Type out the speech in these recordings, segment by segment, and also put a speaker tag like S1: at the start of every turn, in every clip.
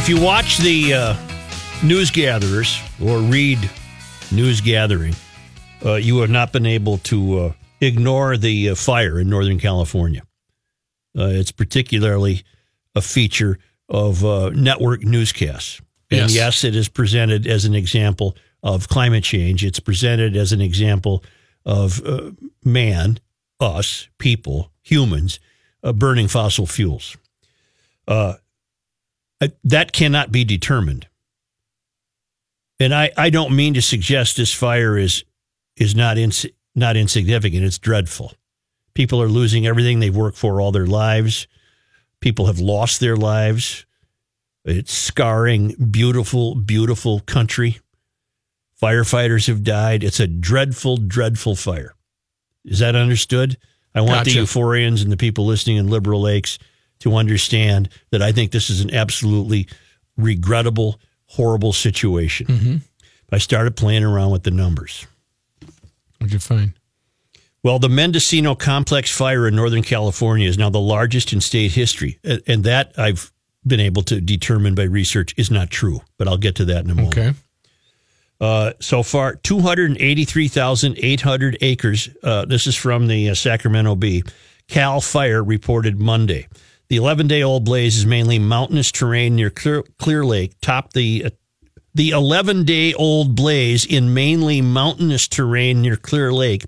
S1: if you watch the uh, news gatherers or read news gathering, uh, you have not been able to uh, ignore the uh, fire in Northern California. Uh, it's particularly a feature of uh, network newscasts. And
S2: Yes.
S1: yes, it is presented as an example of climate change. It's presented as an example of uh, man, us, people, humans, uh, burning fossil fuels. Uh, I- that cannot be determined. And I, I don't mean to suggest this fire is is not ins- not insignificant. It's dreadful. People are losing everything they've worked for all their lives. People have lost their lives. It's scarring beautiful, beautiful country. Firefighters have died. It's a dreadful, dreadful fire. Is that understood? I want the euphorians and the people listening in Liberal Lakes to understand that I think this is an absolutely regrettable, horrible situation. I started playing around with the numbers.
S2: What'd you find?
S1: Well, the Mendocino Complex fire in Northern California is now the largest in state history. And that I've been able to determine by research is not true, but I'll get to that in a moment.
S2: Okay.
S1: Uh, so far, 283,800 acres. Uh, this is from the uh, Sacramento Bee. Cal Fire reported Monday. The 11 day old blaze is mainly mountainous terrain near Clear, Clear Lake, topped the uh, the 11 day old blaze in mainly mountainous terrain near Clear Lake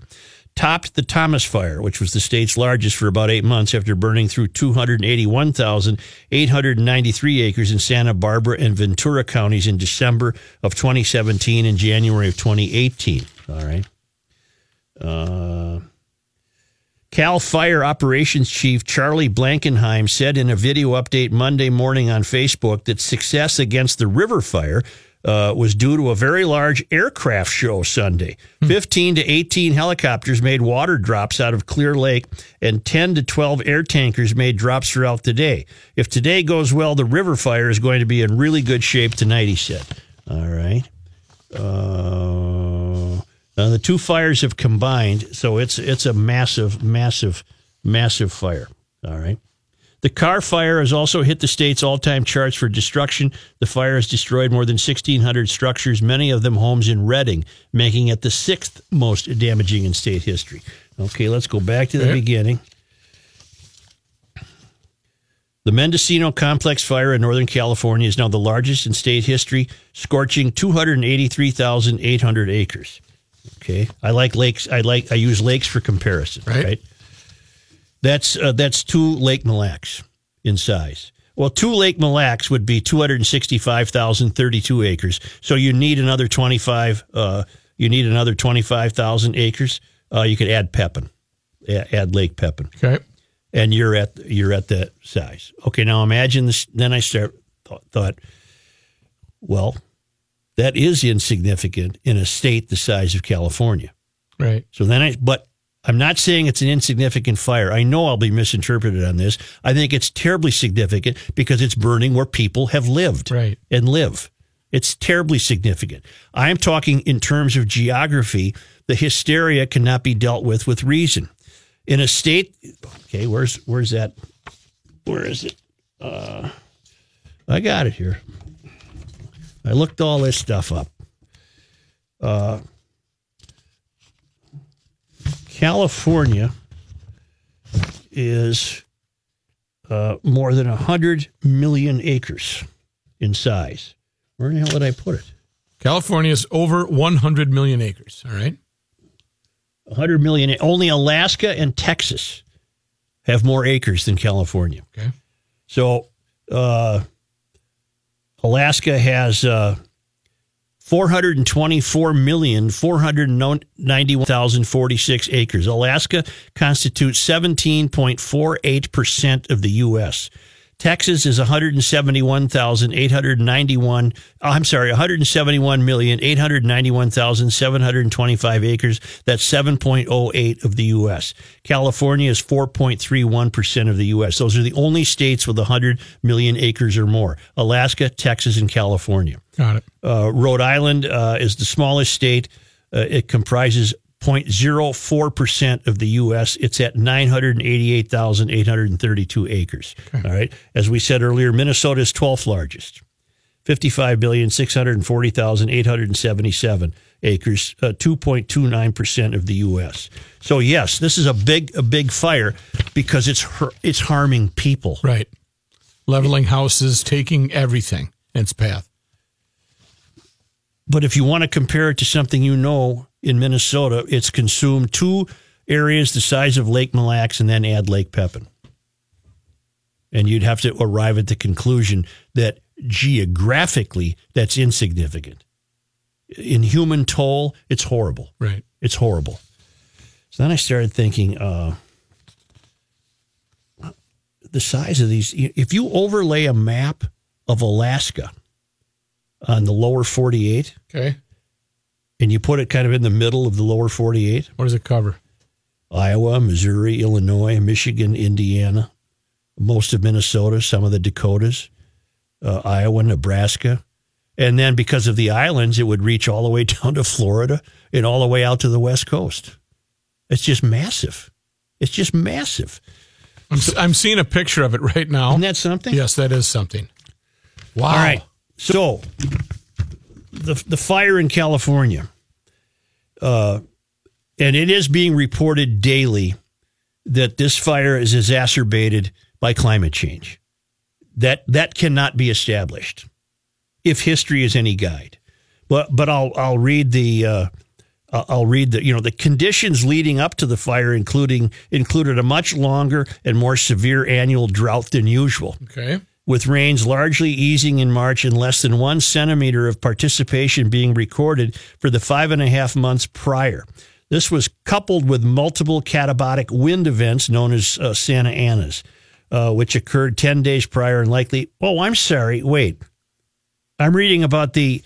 S1: topped the Thomas Fire, which was the state's largest for about eight months after burning through 281,893 acres in Santa Barbara and Ventura counties in December of 2017 and January of 2018. All right. Uh, Cal Fire Operations Chief Charlie Blankenheim said in a video update Monday morning on Facebook that success against the river fire uh, was due to a very large aircraft show Sunday. 15 to 18 helicopters made water drops out of Clear Lake, and 10 to 12 air tankers made drops throughout the day. If today goes well, the river fire is going to be in really good shape tonight, he said. All right. Uh, now the two fires have combined, so it's it's a massive, massive, massive fire. All right. The Carr fire has also hit the state's all-time charts for destruction. The fire has destroyed more than 1,600 structures, many of them homes in Redding, making it the sixth most damaging in state history. Okay, let's go back to the
S2: Okay.
S1: beginning. The Mendocino Complex fire in Northern California is now the largest in state history, scorching 283,800 acres. Okay, I like lakes. I like I use lakes for comparison.
S2: Right.
S1: right? That's uh, that's two Lake Mille Lacs in size. Well, two Lake Mille Lacs would be two hundred sixty-five thousand thirty-two acres. So you need another twenty-five. Uh, you need another twenty-five thousand acres. Uh, you could add Pepin, add Lake Pepin,
S2: Okay.
S1: and you're at you're at that size. Okay, now imagine this. Then I start thought, thought well, that is insignificant in a state the size of California.
S2: Right.
S1: So then I, but I'm not saying it's an insignificant fire. I know I'll be misinterpreted on this. I think it's terribly significant because it's burning where people have lived
S2: Right.
S1: and live. It's terribly significant. I'm talking in terms of geography. The hysteria cannot be dealt with with reason. In a state, okay, where's where's that? Where is it? Uh, I got it here. I looked all this stuff up. Uh, California is uh, more than 100 million acres in size. Where in the hell did I put it?
S2: California is over 100 million acres. All right.
S1: 100 million. Only Alaska and Texas have more acres than California.
S2: Okay.
S1: So uh, Alaska has uh, 424,491,046 acres. Alaska constitutes 17.48% of the U.S. Texas is 171,891. oh, I'm sorry, 171,891,725 acres. That's 7.08 of the U.S. California is 4.31% of the U.S. Those are the only states with 100 million acres or more Alaska, Texas, and California.
S2: Got it.
S1: Uh, Rhode Island uh, is the smallest state. Uh, it comprises 0.04% of the U.S. It's at 988,832 acres. All right. As we said earlier, Minnesota is 12th largest. 55,640,877 acres, uh, 2.29% of the U.S. So yes, this is a big a big fire because it's it's harming people.
S2: Right. Leveling houses, taking everything in its path.
S1: But if you want to compare it to something you know in Minnesota, it's consumed two areas the size of Lake Mille Lacs and then add Lake Pepin. And you'd have to arrive at the conclusion that geographically, that's insignificant. In human toll, it's horrible.
S2: Right.
S1: It's horrible. So then I started thinking, uh, the size of these, if you overlay a map of Alaska on the lower 48,
S2: Okay.
S1: And you put it kind of in the middle of the lower 48,
S2: What does it cover?
S1: Iowa, Missouri, Illinois, Michigan, Indiana, most of Minnesota, some of the Dakotas, uh, Iowa, Nebraska. And then because of the islands, it would reach all the way down to Florida and all the way out to the West Coast. It's just massive. It's just massive.
S2: I'm, s- I'm seeing a picture of it right now.
S1: Isn't that something?
S2: Yes, that is something. Wow.
S1: All right. So the the fire in California, uh, and it is being reported daily that this fire is exacerbated by climate change. That that cannot be established if history is any guide. But but I'll I'll read the. Uh, I'll read the you know the conditions leading up to the fire, including included a much longer and more severe annual drought than usual
S2: Okay.
S1: With rains largely easing in March and less than one centimeter of participation being recorded for the five and a half months prior. This was coupled with multiple katabatic wind events known as uh, Santa Anas, uh, which occurred 10 days prior and likely. Oh, I'm sorry. Wait. I'm reading about the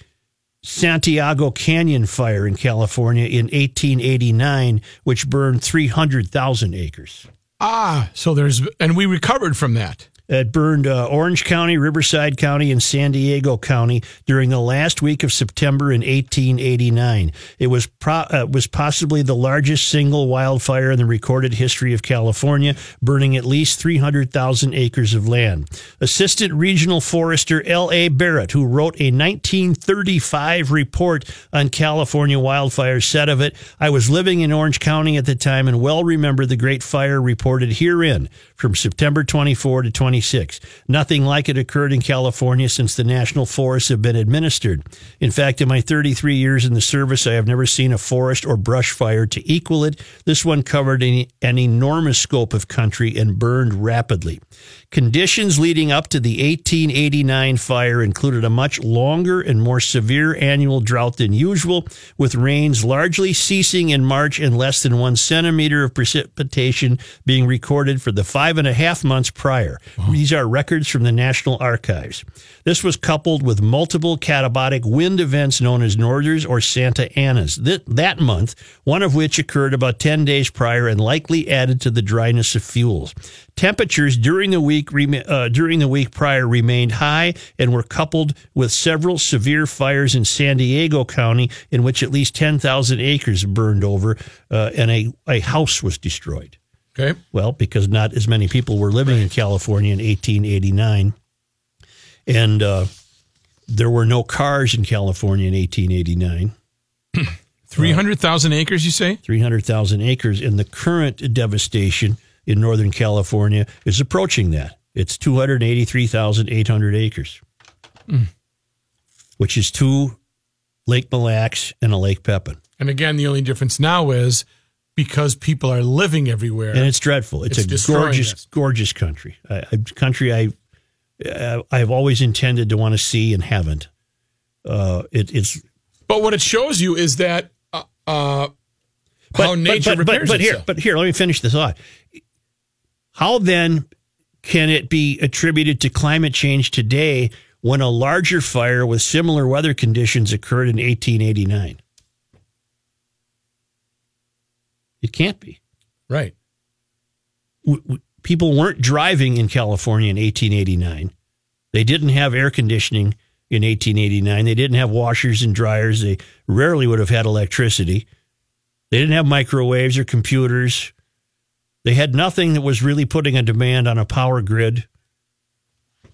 S1: Santiago Canyon fire in California in 1889, which burned 300,000 acres.
S2: Ah, so there's, and we recovered from that.
S1: It burned uh, Orange County, Riverside County, and San Diego County during the last week of September in 1889. It was pro- uh, was possibly the largest single wildfire in the recorded history of California, burning at least 300,000 acres of land. Assistant Regional Forester L.A. Barrett, who wrote a 1935 report on California wildfires, said of it, I was living in Orange County at the time and well remember the great fire reported herein from September 24 to 26. Nothing like it occurred in California since the national forests have been administered. In fact, in my 33 years in the service, I have never seen a forest or brush fire to equal it. This one covered an, an enormous scope of country and burned rapidly. Conditions leading up to the 1889 fire included a much longer and more severe annual drought than usual, with rains largely ceasing in March and less than one centimeter of precipitation being recorded for the five and a half months prior. These are records from the National Archives. This was coupled with multiple katabatic wind events known as Northers or Santa Anas Th- that month, one of which occurred about 10 days prior and likely added to the dryness of fuels. Temperatures during the week uh, during the week prior remained high and were coupled with several severe fires in San Diego County, in which at least 10,000 acres burned over uh, and a, a house was destroyed.
S2: Okay.
S1: Well, because not as many people were living in California in 1889. And uh, there were no cars in California in 1889.
S2: 300,000 acres, you say?
S1: 300,000 acres. And the current devastation in Northern California is approaching that. It's 283,800 acres, which is two Lake Mille Lacs and a Lake Pepin.
S2: And again, the only difference now is because people are living everywhere.
S1: and it's dreadful. It's,
S2: It's
S1: a gorgeous,
S2: us.
S1: gorgeous country. A, a country I uh, I've always intended to want to see and haven't. Uh, it, it's
S2: but what it shows you is that uh, uh, how nature
S1: but, but,
S2: repairs
S1: but here,
S2: itself.
S1: but here, let me finish this thought. How then can it be attributed to climate change today when a larger fire with similar weather conditions occurred in 1889? It can't be.
S2: right.
S1: people weren't driving in California in 1889. They didn't have air conditioning in 1889. They didn't have washers and dryers. They rarely would have had electricity. They didn't have microwaves or computers. They had nothing that was really putting a demand on a power grid.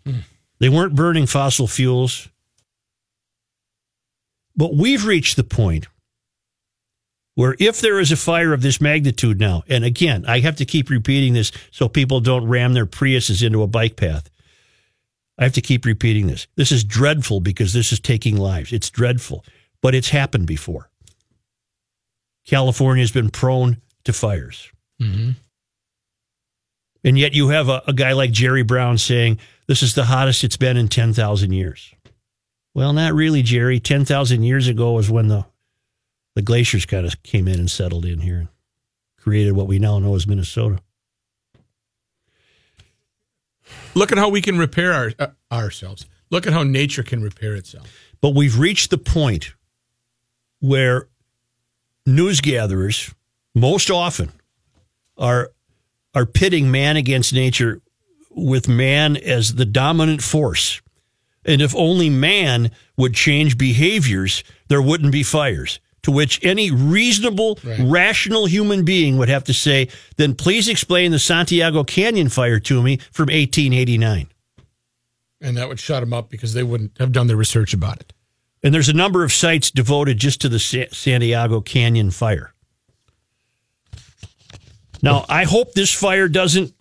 S1: Hmm. They weren't burning fossil fuels. But we've reached the point where if there is a fire of this magnitude now, and again, I have to keep repeating this so people don't ram their Priuses into a bike path. I have to keep repeating this. This is dreadful because this is taking lives. It's dreadful, but it's happened before. California has been prone to fires.
S2: Mm-hmm.
S1: And yet you have a, a, guy like Jerry Brown saying, this is the hottest it's been in 10,000 years. Well, not really, Jerry. 10,000 years ago was when the, the glaciers kind of came in and settled in here and created what we now know as Minnesota.
S2: Look at how we can repair our, uh, ourselves. Look at how nature can repair itself.
S1: But we've reached the point where news gatherers most often are are pitting man against nature with man as the dominant force. And if only man would change behaviors, there wouldn't be fires. To which any reasonable, right. rational human being would have to say, then please explain the Santiago Canyon fire to me from 1889.
S2: And that would shut them up because they wouldn't have done their research about it.
S1: And there's a number of sites devoted just to the Santiago Canyon fire. Now, I hope this fire doesn't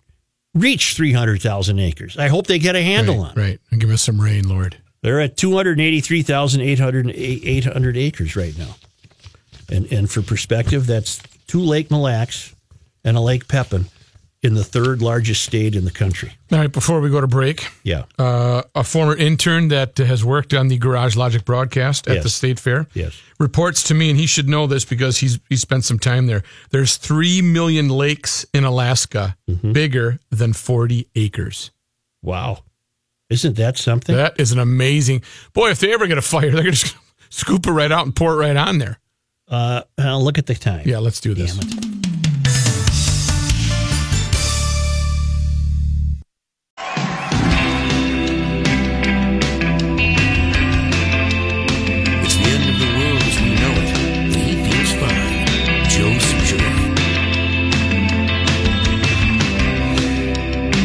S1: reach 300,000 acres. I hope they get a handle
S2: right,
S1: on
S2: it. Right. And give us some rain, Lord.
S1: They're at 283,800 acres right now. And, and for perspective, that's two Lake Mille Lacs and a Lake Pepin in the third largest state in the country.
S2: All right, before we go to break,
S1: yeah,
S2: uh, a former intern that has worked on the Garage Logic broadcast at
S1: yes.
S2: the state fair,
S1: yes,
S2: reports to me, and he should know this because he's he spent some time there. There's three million lakes in Alaska, mm-hmm. bigger than 40 acres.
S1: Wow, isn't that something?
S2: That is an amazing boy. If they ever get a fire, they're gonna just scoop it right out and pour it right on there.
S1: Uh, look at the time.
S2: Yeah, let's do this.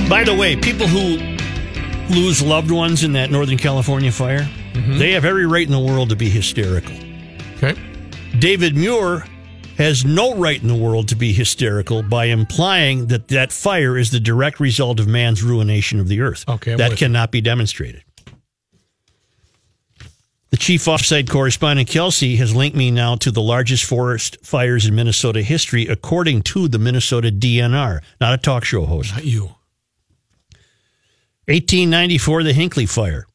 S1: By the way, people who lose loved ones in that Northern California fire, mm-hmm. they have every right in the world to be hysterical.
S2: Okay.
S1: David Muir has no right in the world to be hysterical by implying that that fire is the direct result of man's ruination of the earth.
S2: Okay, I'm
S1: that cannot be demonstrated. The chief offsite correspondent Kelsey has linked me now to the largest forest fires in Minnesota history, according to the Minnesota DNR, not a talk show host.
S2: Not you.
S1: 1894, the Hinckley Fire,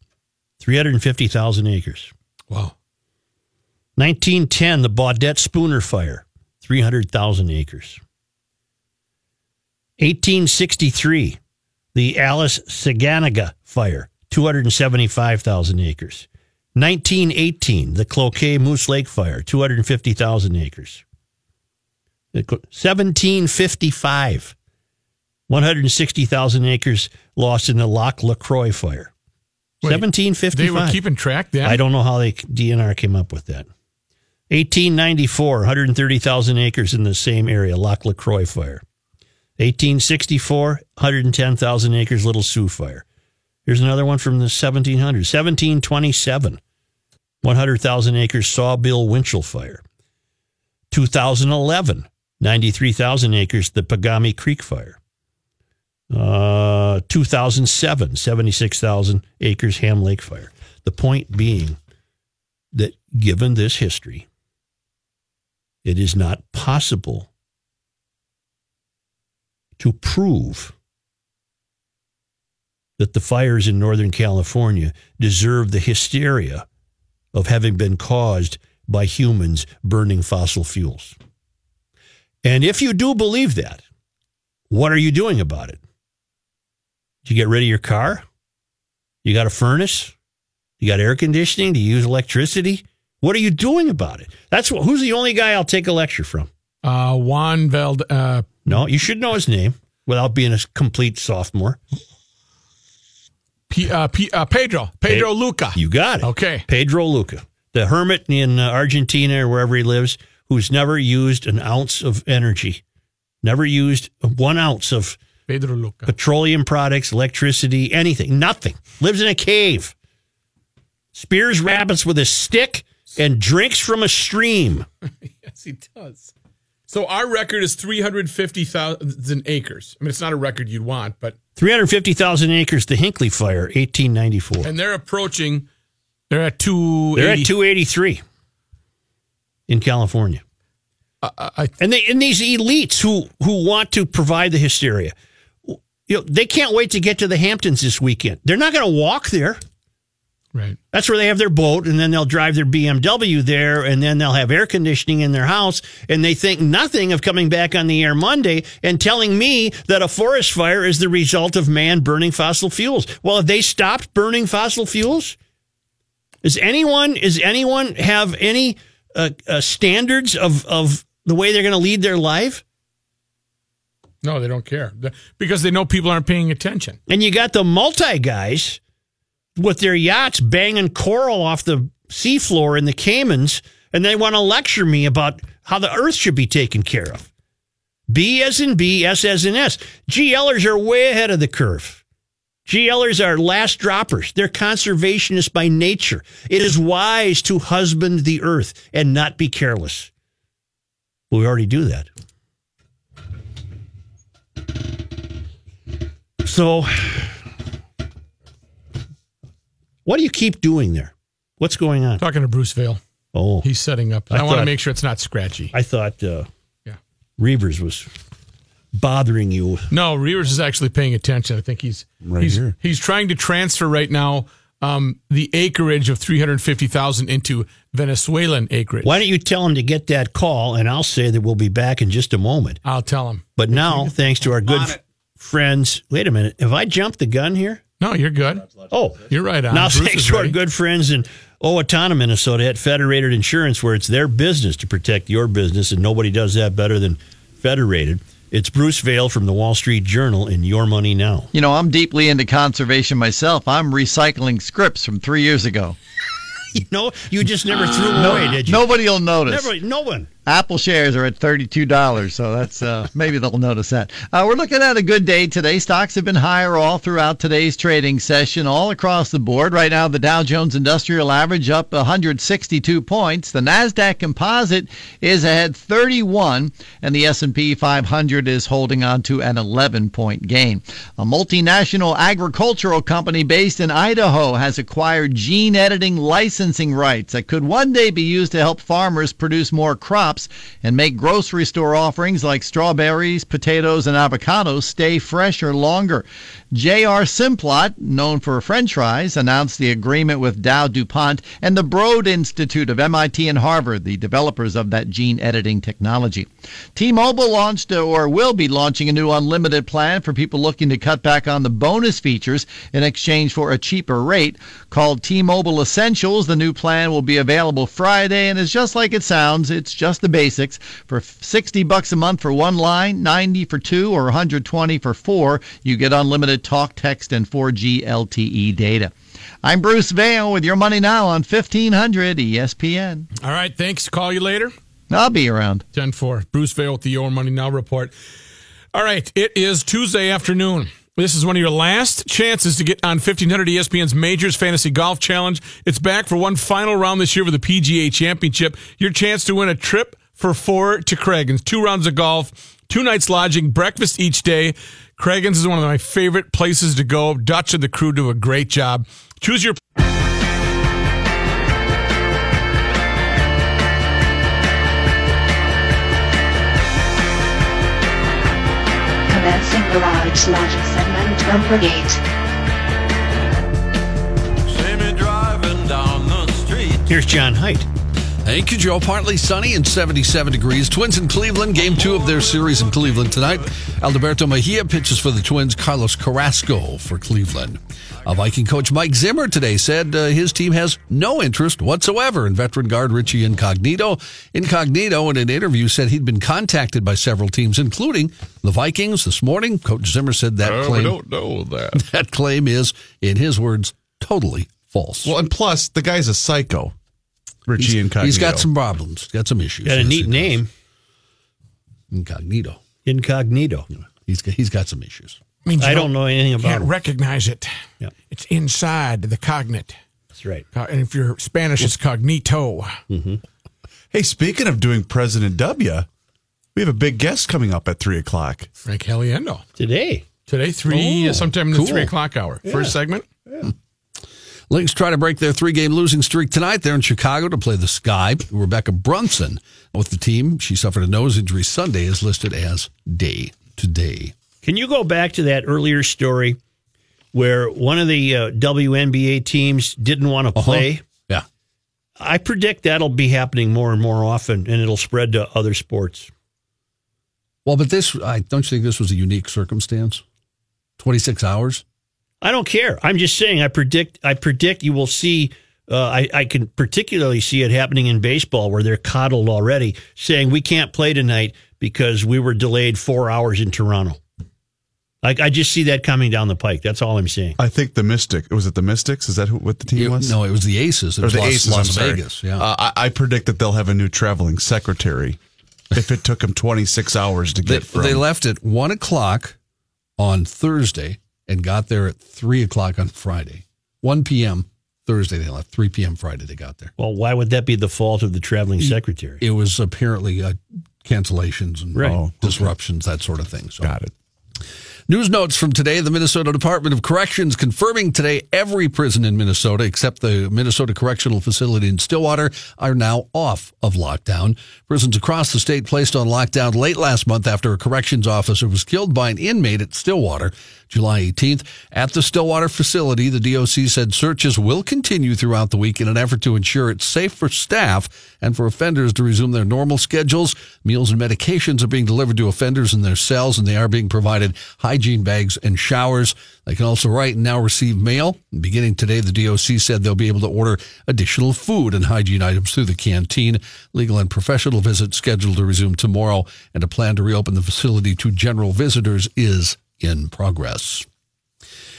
S1: 350,000 acres.
S2: Wow.
S1: 1910, the Baudette Spooner Fire, 300,000 acres. 1863, the Alice Saganaga Fire, 275,000 acres. 1918, the Cloquet Moose Lake Fire, 250,000 acres. 1755, 160,000 acres lost in the Lac LaCroix fire. Wait, 1755.
S2: They were keeping track then?
S1: I don't know how they DNR came up with that. 1894, 130,000 acres in the same area, Lac LaCroix fire. 1864, 110,000 acres, Little Sioux fire. Here's another one from the 1700s. 1727, 100,000 acres, Sawbill Winchell fire. 2011, 93,000 acres, the Pagami Creek fire. Uh, 2007, 76,000 acres Ham Lake fire. The point being that given this history, it is not possible to prove that the fires in Northern California deserve the hysteria of having been caused by humans burning fossil fuels. And if you do believe that, what are you doing about it? Do you get rid of your car? You got a furnace? You got air conditioning? Do you use electricity? What are you doing about it? That's what, who's the only guy I'll take a lecture from?
S2: Uh, Juan Veld. Uh,
S1: no, you should know his name without being a complete sophomore.
S2: P, uh, P, uh, Pedro. Pedro Pe- Luca.
S1: You got it.
S2: Okay.
S1: Pedro Luca, the hermit in uh, Argentina or wherever he lives, who's never used an ounce of energy, never used one ounce of
S2: Pedro Luca.
S1: Petroleum products, electricity, anything, nothing. Lives in a cave. Spears rabbits with a stick and drinks from a stream.
S2: yes, he does. So our record is 350,000 acres. I mean, it's not a record you'd want, but
S1: 350,000 acres, the Hinckley Fire, 1894.
S2: and they're approaching. They're at two.
S1: They're at 283 in California.
S2: I,
S1: And they and these elites who who want to provide the hysteria, you know, they can't wait to get to the Hamptons this weekend. They're not going to walk there.
S2: Right.
S1: That's where they have their boat, and then they'll drive their BMW there, and then they'll have air conditioning in their house, and they think nothing of coming back on the air Monday and telling me that a forest fire is the result of man burning fossil fuels. Well, have they stopped burning fossil fuels? Is anyone is anyone have any uh, uh, standards of of the way they're going to lead their life?
S2: No, they don't care because they know people aren't paying attention.
S1: And you got the multi guys with their yachts banging coral off the seafloor in the Caymans, and they want to lecture me about how the earth should be taken care of. B as in B, S as in S. GLers are way ahead of the curve. GLers are last droppers. They're conservationists by nature. It is wise to husband the earth and not be careless. We already do that. So, what do you keep doing there? What's going on?
S2: Talking to Bruce Vail,
S1: Oh,
S2: he's setting up.
S1: I
S2: I, want to make sure it's not scratchy.
S1: I thought uh,
S2: Yeah.
S1: Reavers was bothering you.
S2: No, Reavers is actually paying attention. I think he's
S1: Right
S2: he's
S1: here.
S2: he's trying to transfer right now um, the acreage of three hundred fifty thousand into Venezuelan acreage.
S1: Why don't you tell him to get that call, and I'll say that we'll be back in just a moment.
S2: I'll tell him.
S1: But now, thanks to our good f- friends, wait a minute, have I jumped the gun here?
S2: No, you're good.
S1: Oh,
S2: You're right on.
S1: now thanks
S2: is
S1: to our good friends in Owatonna, Minnesota, at Federated Insurance, where it's their business to protect your business, and nobody does that better than Federated. It's Bruce Vail from the Wall Street Journal in Your Money Now.
S3: You know, I'm deeply into conservation myself. I'm recycling scripts from three years ago.
S1: You know, you just never threw them away, did you?
S3: Nobody will notice.
S1: Never, no one.
S3: Apple shares are at $32, so that's uh, maybe they'll notice that. Uh, we're looking at a good day today. Stocks have been higher all throughout today's trading session, all across the board. Right now, the Dow Jones Industrial Average up 162 points. The Nasdaq Composite is ahead 31, and the S&P 500 is holding on to an 11-point gain. A multinational agricultural company based in Idaho has acquired gene editing licensing rights that could one day be used to help farmers produce more crops and make grocery store offerings like strawberries, potatoes, and avocados stay fresher longer. J.R. Simplot, known for french fries, announced the agreement with Dow DuPont and the Broad Institute of MIT and Harvard, the developers of that gene editing technology. T-Mobile launched uh, or will be launching a new unlimited plan for people looking to cut back on the bonus features in exchange for a cheaper rate. Called T-Mobile Essentials, the new plan will be available Friday and is just like it sounds. It's just the basics. For 60 bucks a month for one line, 90 for two, or 120 for four, you get unlimited talk, text, and 4G LTE data. I'm Bruce Vail with your money now on 1500 ESPN.
S2: All right. Thanks. Call you later.
S3: I'll be around.
S2: 10 4. Bruce Vail with the Your Money Now report. All right. It is Tuesday afternoon. This is one of your last chances to get on 1500 ESPN's Majors Fantasy Golf Challenge. It's back for one final round this year with the PGA Championship. Your chance to win a trip for four to Cragun's. Two rounds of golf, two nights lodging, breakfast each day. Cragun's is one of my favorite places to go. Dutch and the crew do a great job. Choose your
S4: Commencing garage logic segment number 8.
S5: See me driving down the street.
S1: Here's John Height.
S6: Thank you, Joe. Partly sunny and 77 degrees. Twins in Cleveland, game two of their series in Cleveland tonight. Adalberto Mejia pitches for the Twins. Carlos Carrasco for Cleveland. Uh, Viking coach Mike Zimmer today said uh, his team has no interest whatsoever in veteran guard Richie Incognito. Incognito, in an interview, said he'd been contacted by several teams, including the Vikings. This morning, Coach Zimmer said that claim I don't
S7: know that.
S6: that claim is, in his words, totally false.
S7: Well, and plus, the guy's a psycho. Richie Incognito.
S6: He's got some problems, got some issues.
S1: Got a
S6: Yes,
S1: neat name,
S6: Incognito.
S1: Incognito.
S6: He's got, he's got some issues.
S2: means you
S1: I don't know anything about
S2: Can't
S1: him.
S2: recognize it.
S1: Yeah.
S2: It's inside the cognate.
S1: That's right.
S2: And if you're Spanish, it's cognito. Mm-hmm.
S7: Hey, speaking of doing President W, we have a big guest coming up at three o'clock.
S2: Frank Caliendo.
S1: Today.
S2: Today, three,
S1: Oh,
S2: sometime in the
S6: cool.
S2: three o'clock hour. First segment.
S6: Lynx try to break their three game losing streak tonight. They're in Chicago to play the Sky. Rebekkah Brunson with the team. She suffered a nose injury Sunday, is listed as day to day.
S1: Can you go back to that earlier story where one of the uh, WNBA teams didn't want to play?
S6: Yeah.
S1: I predict that'll be happening more and more often, and it'll spread to other sports.
S6: Well, but this, I don't you think this was a unique circumstance? 26 hours?
S1: I don't care. I'm just saying. I predict. I predict you will see. Uh, I, I can particularly see it happening in baseball where they're coddled already, saying we can't play tonight because we were delayed four hours in Toronto. Like I just see that coming down the pike. That's all I'm seeing.
S7: I think the Mystic was it the Mystics? Is that who, what the team
S6: It-
S7: was?
S6: no, it was the Aces. It
S7: or
S6: was
S7: the
S6: Las,
S7: Aces.
S6: Las
S7: I'm sorry.
S6: Vegas. Yeah.
S7: Uh, I, I predict that they'll have a new traveling secretary. If it took them 26 hours to
S6: they,
S7: get from,
S6: they left at one o'clock on Thursday and got there at three o'clock on Friday. 1 p.m. Thursday they left. 3 p.m. Friday they got there.
S1: Well, why would that be the fault of the traveling secretary?
S6: It was apparently uh, cancellations and
S1: Right. Oh, okay.
S6: disruptions, that sort of thing. So.
S7: got it.
S6: News notes from today the Minnesota Department of Corrections confirming today every prison in Minnesota except the Minnesota Correctional Facility in Stillwater are now off of lockdown. Prisons across the state placed on lockdown late last month after a corrections officer was killed by an inmate at Stillwater July 18th. At the Stillwater facility, the DOC said searches will continue throughout the week in an effort to ensure it's safe for staff and for offenders to resume their normal schedules. Meals and medications are being delivered to offenders in their cells, and they are being provided hygiene bags and showers. They can also write and now receive mail. Beginning today, the DOC said they'll be able to order additional food and hygiene items through the canteen. Legal and professional visits scheduled to resume tomorrow, and a plan to reopen the facility to general visitors is in progress.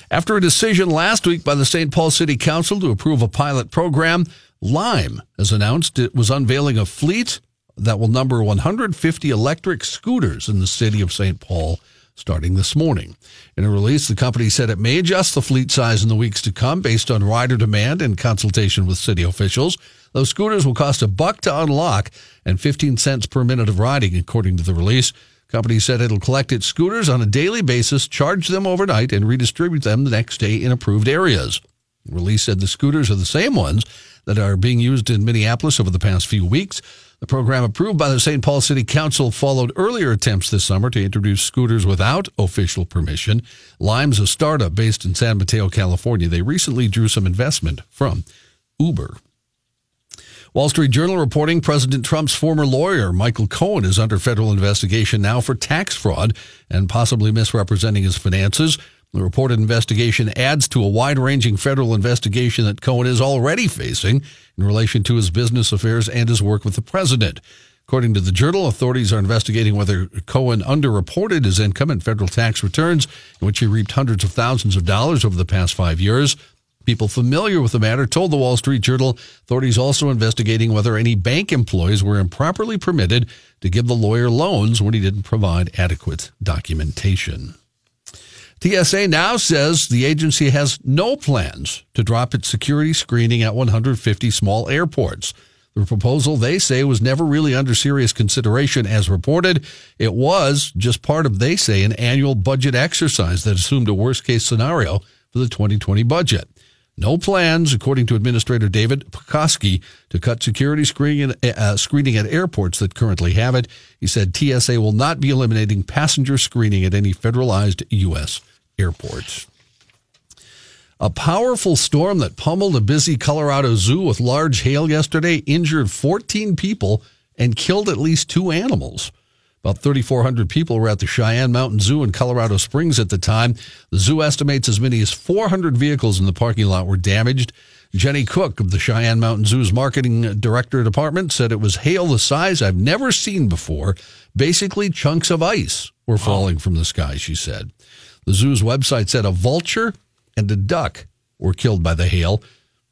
S6: After a decision last week by the St. Paul City Council to approve a pilot program, Lime has announced it was unveiling a fleet that will number 150 electric scooters in the city of St. Paul starting this morning. In a release, the company said it may adjust the fleet size in the weeks to come based on rider demand and consultation with city officials. Those scooters will cost a buck to unlock and 15 cents per minute of riding, according to the release. Company said it'll collect its scooters on a daily basis, charge them overnight, and redistribute them the next day in approved areas. Release said the scooters are the same ones that are being used in Minneapolis over the past few weeks. The program approved by the St. Paul City Council followed earlier attempts this summer to introduce scooters without official permission. Lime's a startup based in San Mateo, California. They recently drew some investment from Uber. Wall Street Journal reporting President Trump's former lawyer, Michael Cohen, is under federal investigation now for tax fraud and possibly misrepresenting his finances. The reported investigation adds to a wide ranging federal investigation that Cohen is already facing in relation to his business affairs and his work with the president. According to the journal, authorities are investigating whether Cohen underreported his income in federal tax returns, in which he reaped hundreds of thousands of dollars over the past five years. People familiar with the matter told the Wall Street Journal authorities also investigating whether any bank employees were improperly permitted to give the lawyer loans when he didn't provide adequate documentation. TSA now says the agency has no plans to drop its security screening at 150 small airports. The proposal, they say, was never really under serious consideration as reported. It was just part of, they say, an annual budget exercise that assumed a worst case scenario for the 2020 budget. No plans, according to Administrator David Pekoske, to cut security screening, uh, screening at airports that currently have it. He said TSA will not be eliminating passenger screening at any federalized U.S. airports. A powerful storm that pummeled a busy Colorado zoo with large hail yesterday injured 14 people and killed at least two animals. About 3,400 people were at the Cheyenne Mountain Zoo in Colorado Springs at the time. The zoo estimates as many as 400 vehicles in the parking lot were damaged. Jenny Cook of the Cheyenne Mountain Zoo's marketing director department said it was hail the size I've never seen before. Basically, chunks of ice were falling from the sky, she said. The zoo's website said a vulture and a duck were killed by the hail.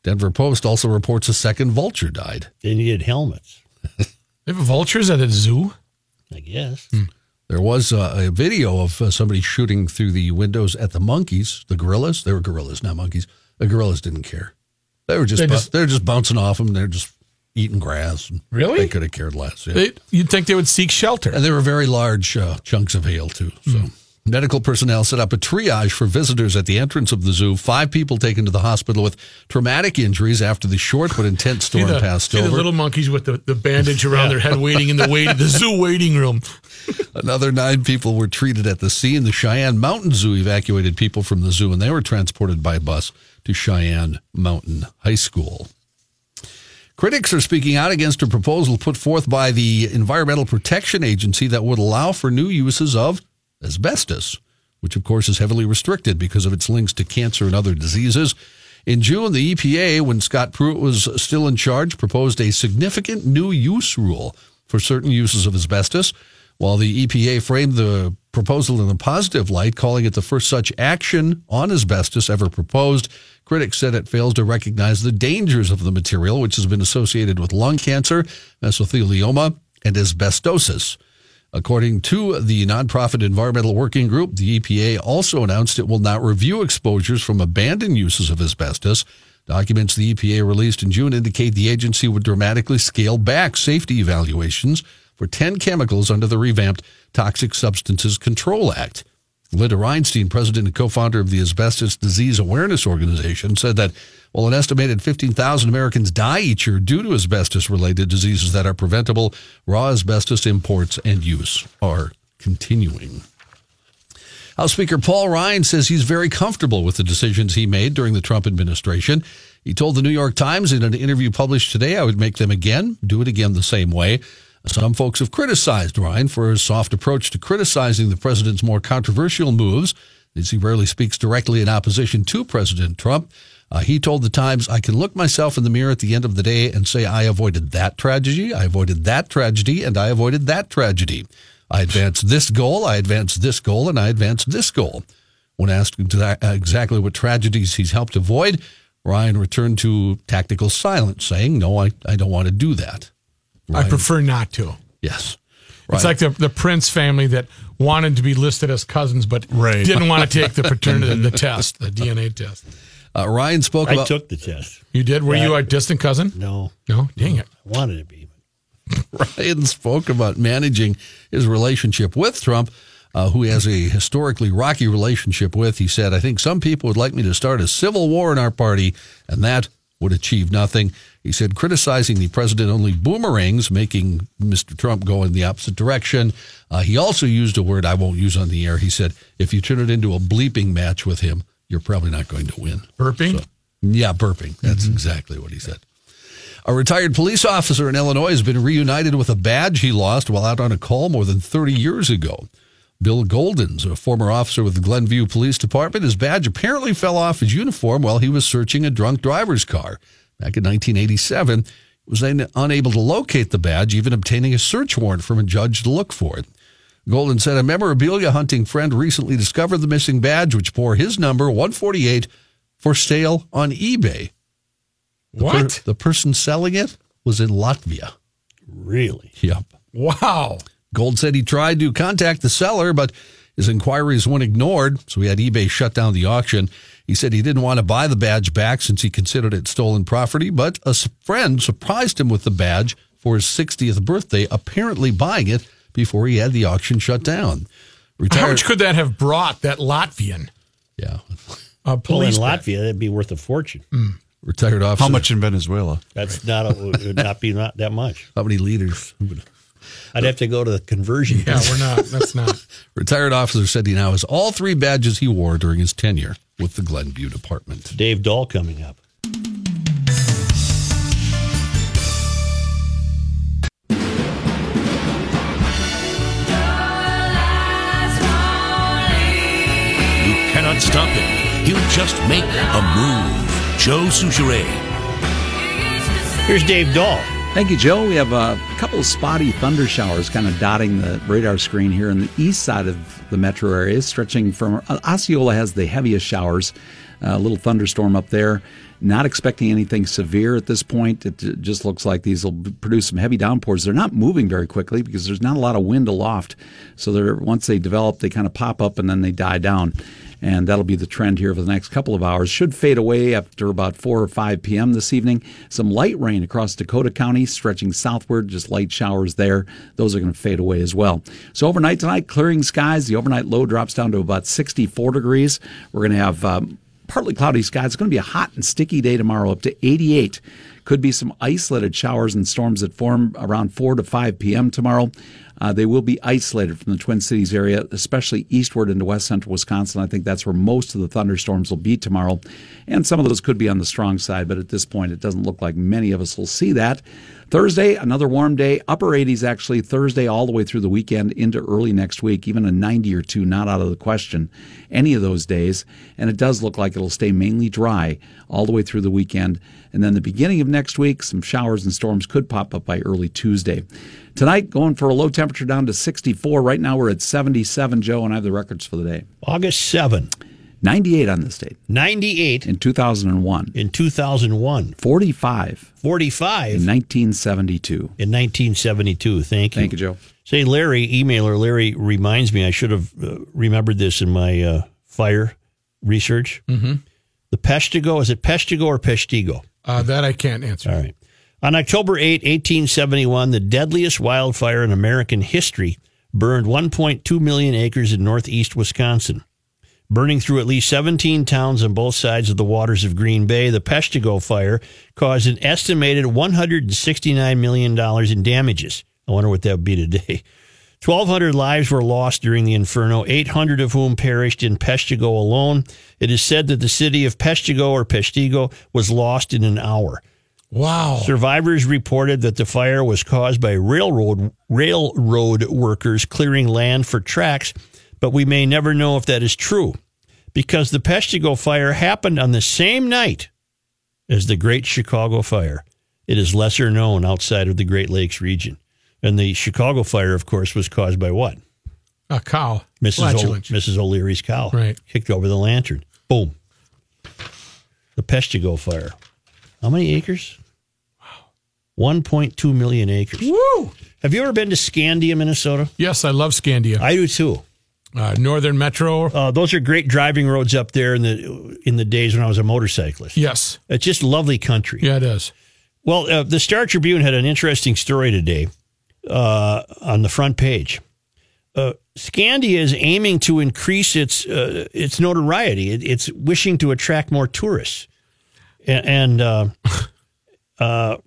S6: Denver Post also reports a second vulture died.
S1: They needed helmets,
S2: They have vultures at a zoo.
S1: I guess.
S6: There was uh, a video of uh, somebody shooting through the windows at the monkeys, the gorillas. They were gorillas, not monkeys. The gorillas didn't care. They were just,
S2: They
S6: bu-
S2: just-
S6: they're just bouncing off them. They're just eating grass. and
S2: Really?
S6: They could have cared less. yeah.
S2: They, you'd think they would seek shelter.
S6: And they were very large uh, chunks of hail, too. So, medical personnel set up a triage for visitors at the entrance of the zoo. Five people taken to the hospital with traumatic injuries after the short but intense storm
S2: the,
S6: passed over.
S2: the little monkeys with the, the bandage around their head waiting in the wait, the zoo waiting room.
S6: Another nine people were treated at the scene. The Cheyenne Mountain Zoo evacuated people from the zoo, and they were transported by bus to Cheyenne Mountain High School. Critics are speaking out against a proposal put forth by the Environmental Protection Agency that would allow for new uses of asbestos, which of course is heavily restricted because of its links to cancer and other diseases. In June, the EPA, when Scott Pruitt was still in charge, proposed a significant new use rule for certain uses of asbestos. While the EPA framed the proposal in a positive light, calling it the first such action on asbestos ever proposed, critics said it fails to recognize the dangers of the material, which has been associated with lung cancer, mesothelioma, and asbestosis. According to the nonprofit Environmental Working Group, the EPA also announced it will not review exposures from abandoned uses of asbestos. Documents the EPA released in June indicate the agency would dramatically scale back safety evaluations for 10 chemicals under the revamped Toxic Substances Control Act. Linda Reinstein, president and co founder of the Asbestos Disease Awareness Organization, said that while an estimated 15,000 Americans die each year due to asbestos related diseases that are preventable, raw asbestos imports and use are continuing. House Speaker Paul Ryan says he's very comfortable with the decisions he made during the Trump administration. He told the New York Times in an interview published today, I would make them again, do it again the same way. Some folks have criticized Ryan for his soft approach to criticizing the president's more controversial moves, as he rarely speaks directly in opposition to President Trump. Uh, he told the Times, I can look myself in the mirror at the end of the day and say, I avoided that tragedy, I avoided that tragedy, and I avoided that tragedy. I advanced this goal, I advanced this goal, and I advanced this goal. When asked exactly what tragedies he's helped avoid, Ryan returned to tactical silence, saying, No, I, I don't want to do that.
S2: I prefer not to.
S6: Yes.
S2: It's like the, the Prince family that wanted to be listed as cousins, but
S7: Right.
S2: didn't want to take the paternity the test, the DNA test.
S6: Uh, Ryan spoke
S1: I
S6: about.
S1: took the test.
S2: You did? Were you a distant cousin?
S1: No,
S2: No, dang it.
S1: I wanted to be.
S6: Ryan spoke about managing his relationship with Trump, uh, who he has a historically rocky relationship with. He said, I think some people would like me to start a civil war in our party, and that would achieve nothing. He said, criticizing the president only boomerangs, making Mr. Trump go in the opposite direction. Uh, he also used a word I won't use on the air. He said, if you turn it into a bleeping match with him, you're probably not going to win.
S2: Burping?
S6: Yeah, burping. That's exactly what he said. A retired police officer in Illinois has been reunited with a badge he lost while out on a call more than 30 years ago. Bill Goldens, a former officer with the Glenview Police Department, his badge apparently fell off his uniform while he was searching a drunk driver's car. Back in 1987, was then unable to locate the badge, even obtaining a search warrant from a judge to look for it. Golden said a memorabilia hunting friend recently discovered the missing badge, which bore his number 148 for sale on eBay. The per-
S2: What?
S6: the person selling it was in Latvia.
S1: Really?
S6: Yep.
S2: Wow.
S6: Gold said he tried to contact the seller, but his inquiries went ignored, so he had eBay shut down the auction. He said he didn't want to buy the badge back since he considered it stolen property, but a friend surprised him with the badge for his 60th birthday, apparently buying it before he had the auction shut down.
S2: How much could that have brought that Latvian
S6: yeah.
S2: uh,
S1: Well, in
S2: police? badge?
S1: Latvia, that'd be worth a fortune.
S6: Retired officer.
S7: How much in Venezuela?
S1: That's not a, it would not be not that much.
S6: How many liters?
S1: I'd have to go to the conversion.
S2: Yeah, we're not. That's not.
S6: Retired officer said he now has all three badges he wore during his tenure with the Glenview Department.
S1: Dave Dahl coming up.
S8: You cannot stop him. He'll just make a move. Joe Soucheray.
S1: Here's Dave Dahl.
S9: Thank you, Joe. We have a couple of spotty thunder showers kind of dotting the radar screen here in the east side of the metro area, stretching from uh, Osceola has the heaviest showers. A little thunderstorm up there. Not expecting anything severe at this point. It just looks like these will produce some heavy downpours. They're not moving very quickly because there's not a lot of wind aloft. So they're once they develop, they kind of pop up and then they die down. And that'll be the trend here for the next couple of hours. Should fade away after about 4 or 5 p.m. this evening. Some light rain across Dakota County, stretching southward, just light showers there. Those are going to fade away as well. So overnight tonight, clearing skies. The overnight low drops down to about 64 degrees. We're going to have um, partly cloudy skies. It's going to be a hot and sticky day tomorrow, up to 88. Could be some isolated showers and storms that form around 4 to 5 p.m. tomorrow. Uh, they will be isolated from the Twin Cities area, especially eastward into west central Wisconsin. I think that's where most of the thunderstorms will be tomorrow. And some of those could be on the strong side, but at this point, it doesn't look like many of us will see that. Thursday, another warm day, upper 80s actually Thursday all the way through the weekend into early next week, even a 90 or two not out of the question any of those days. And it does look like it'll stay mainly dry all the way through the weekend. And then the beginning of next week, some showers and storms could pop up by early Tuesday. Tonight, going for a low temperature down to 64. Right now, we're at 77, Joe, and I have the records for the day.
S1: August 7,
S9: 98 on this date
S1: 98
S9: in 2001,
S1: in 2001,
S9: 45
S1: 45
S9: in 1972.
S1: in 1972. Thank you.
S9: Thank you, Joe.
S1: Say, Larry, emailer Larry reminds me I should have uh, remembered this in my uh, fire research. Mm-hmm. The Peshtigo, is it Peshtigo or Peshtigo?
S2: Uh, that I can't answer.
S1: All right. On October 8, 1871, the deadliest wildfire in American history burned 1.2 million acres in northeast Wisconsin. Burning through at least 17 towns on both sides of the waters of Green Bay, the Peshtigo fire caused an estimated $169 million in damages. I wonder what that would be today. 1,200 lives were lost during the inferno, 800 of whom perished in Peshtigo alone. It is said that the city of Peshtigo or Peshtigo was lost in an hour.
S2: Wow.
S1: Survivors reported that the fire was caused by railroad railroad workers clearing land for tracks, but we may never know if that is true because the Peshtigo fire happened on the same night as the Great Chicago Fire. It is lesser known outside of the Great Lakes region. And the Chicago fire, of course, was caused by what?
S2: A cow.
S1: Mrs. O- Mrs. O'Leary's cow.
S2: Right.
S1: Kicked over the lantern. Boom. The Peshtigo fire. How many acres? Wow. 1.2 million acres.
S2: Woo!
S1: Have you ever been to Scandia, Minnesota?
S2: Yes, I love Scandia.
S1: I do too.
S2: Uh, Northern Metro.
S1: Uh, those are great driving roads up there in the in the days when I was a motorcyclist.
S2: yes.
S1: It's just lovely country.
S2: Yeah, it is.
S1: Well, uh, the Star Tribune had an interesting story today uh, on the front page. Uh, Scandia is aiming to increase its uh, its notoriety. It, it's wishing to attract more tourists, and uh, uh,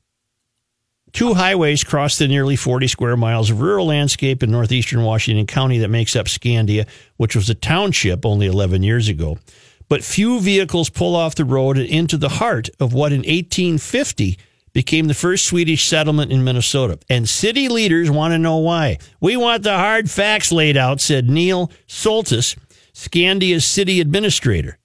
S1: two highways cross the nearly 40 square miles of rural landscape in northeastern Washington County that makes up Scandia, which was a township only 11 years ago. But few vehicles pull off the road and into the heart of what in 1850 became the first Swedish settlement in Minnesota. And city leaders want to know why. We want the hard facts laid out, said Neil Soltis, Scandia's city administrator.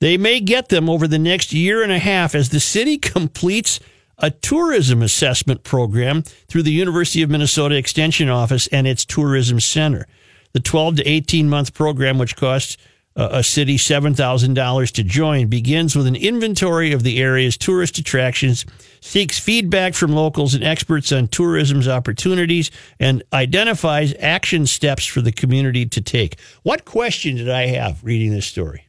S1: They may get them over the next year and a half as the city completes a tourism assessment program through the University of Minnesota Extension Office and its Tourism Center. The 12 to 18 month program, which costs uh, a city $7,000 to join, begins with an inventory of the area's tourist attractions, seeks feedback from locals and experts on tourism's opportunities, and identifies action steps for the community to take. What question did I have reading this story?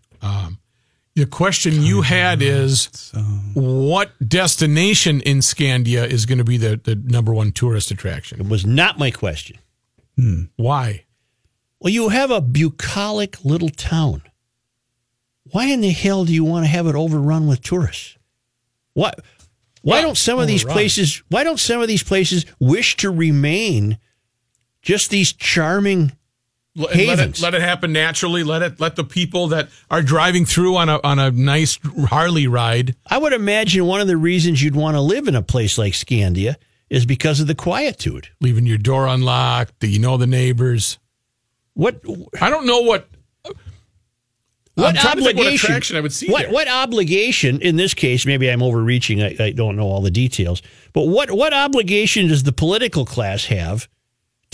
S2: The question you had is what destination in Scandia is going to be the, the number one tourist attraction?
S1: It was not my question. Hmm.
S2: Why?
S1: Well, you have a bucolic little town. Why in the hell do you want to have it overrun with tourists? What? Why
S2: Well,
S1: don't some of these places? Why don't some of these places wish to remain just these charming?
S2: Let, it, let it happen naturally. Let it let the people that are driving through on a on a nice Harley ride.
S1: I would imagine one of the reasons you'd want to live in a place like Scandia is because of the quietude.
S2: leaving your door unlocked. Do you know the neighbors?
S1: What?
S2: I don't know what.
S1: What
S2: trying what
S1: obligation?
S2: I would see
S1: what
S2: there.
S1: what obligation in this case? Maybe I'm overreaching. I, I don't know all the details. But what what obligation does the political class have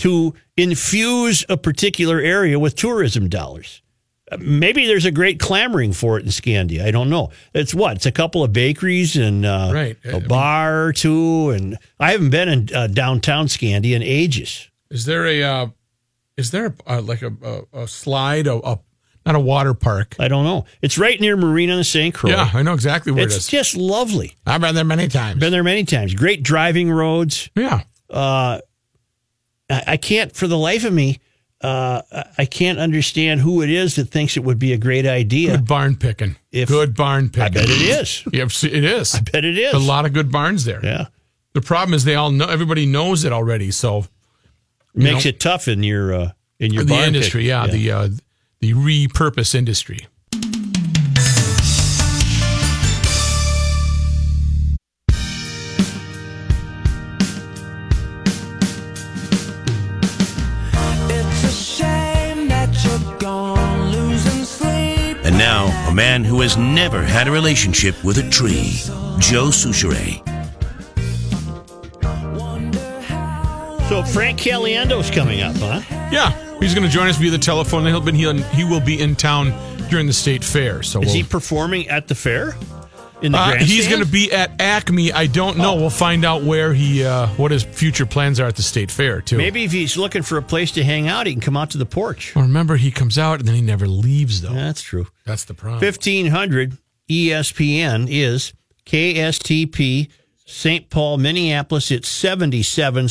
S1: to infuse a particular area with tourism dollars? Uh, Maybe there's a great clamoring for it in Scandia. I don't know. It's what? It's a couple of bakeries and uh,
S2: Right. I
S1: a
S2: mean-
S1: bar or two. And I haven't been in uh, downtown Scandia in ages.
S2: Is there a uh, is there a, uh, like a, a, a slide a, a Not a water park.
S1: I don't know. It's right near Marine on St. Croix.
S2: Yeah, I know exactly where
S1: it's
S2: it is.
S1: just lovely.
S2: I've been there many times.
S1: Been there many times. Great driving roads.
S2: yeah.
S1: I, I can't, for the life of me, uh, I can't understand who it is that thinks it would be a great idea.
S2: Good barn picking.
S1: If-
S2: good barn picking.
S1: I bet it is.
S2: Yeah, it is.
S1: I bet it is.
S2: A lot of good barns there.
S1: Yeah.
S2: The problem is they all know. Everybody knows it already. So
S1: Makes
S2: know,
S1: it tough in your uh, in your
S2: the
S1: barn
S2: industry,
S1: pick.
S2: yeah, the uh, the repurpose industry.
S8: Man who has never had a relationship with a tree, Joe Soucheray.
S1: So Frank Caliendo's coming up, huh?
S2: Yeah, he's going to join us via the telephone. He'll be he, he will be in town during the state fair. So
S1: Is
S2: we'll,
S1: he performing at the fair? In the
S2: Uh, he's going to be at Acme. I don't know. We'll find out where he, uh, what his future plans are at the state fair too.
S1: Maybe if he's looking for a place to hang out, he can come out to the porch.
S2: Well, remember, he comes out and then he never leaves though.
S1: That's true.
S2: That's the problem.
S1: 1500 ESPN is KSTP St. Paul, Minneapolis. It's 77.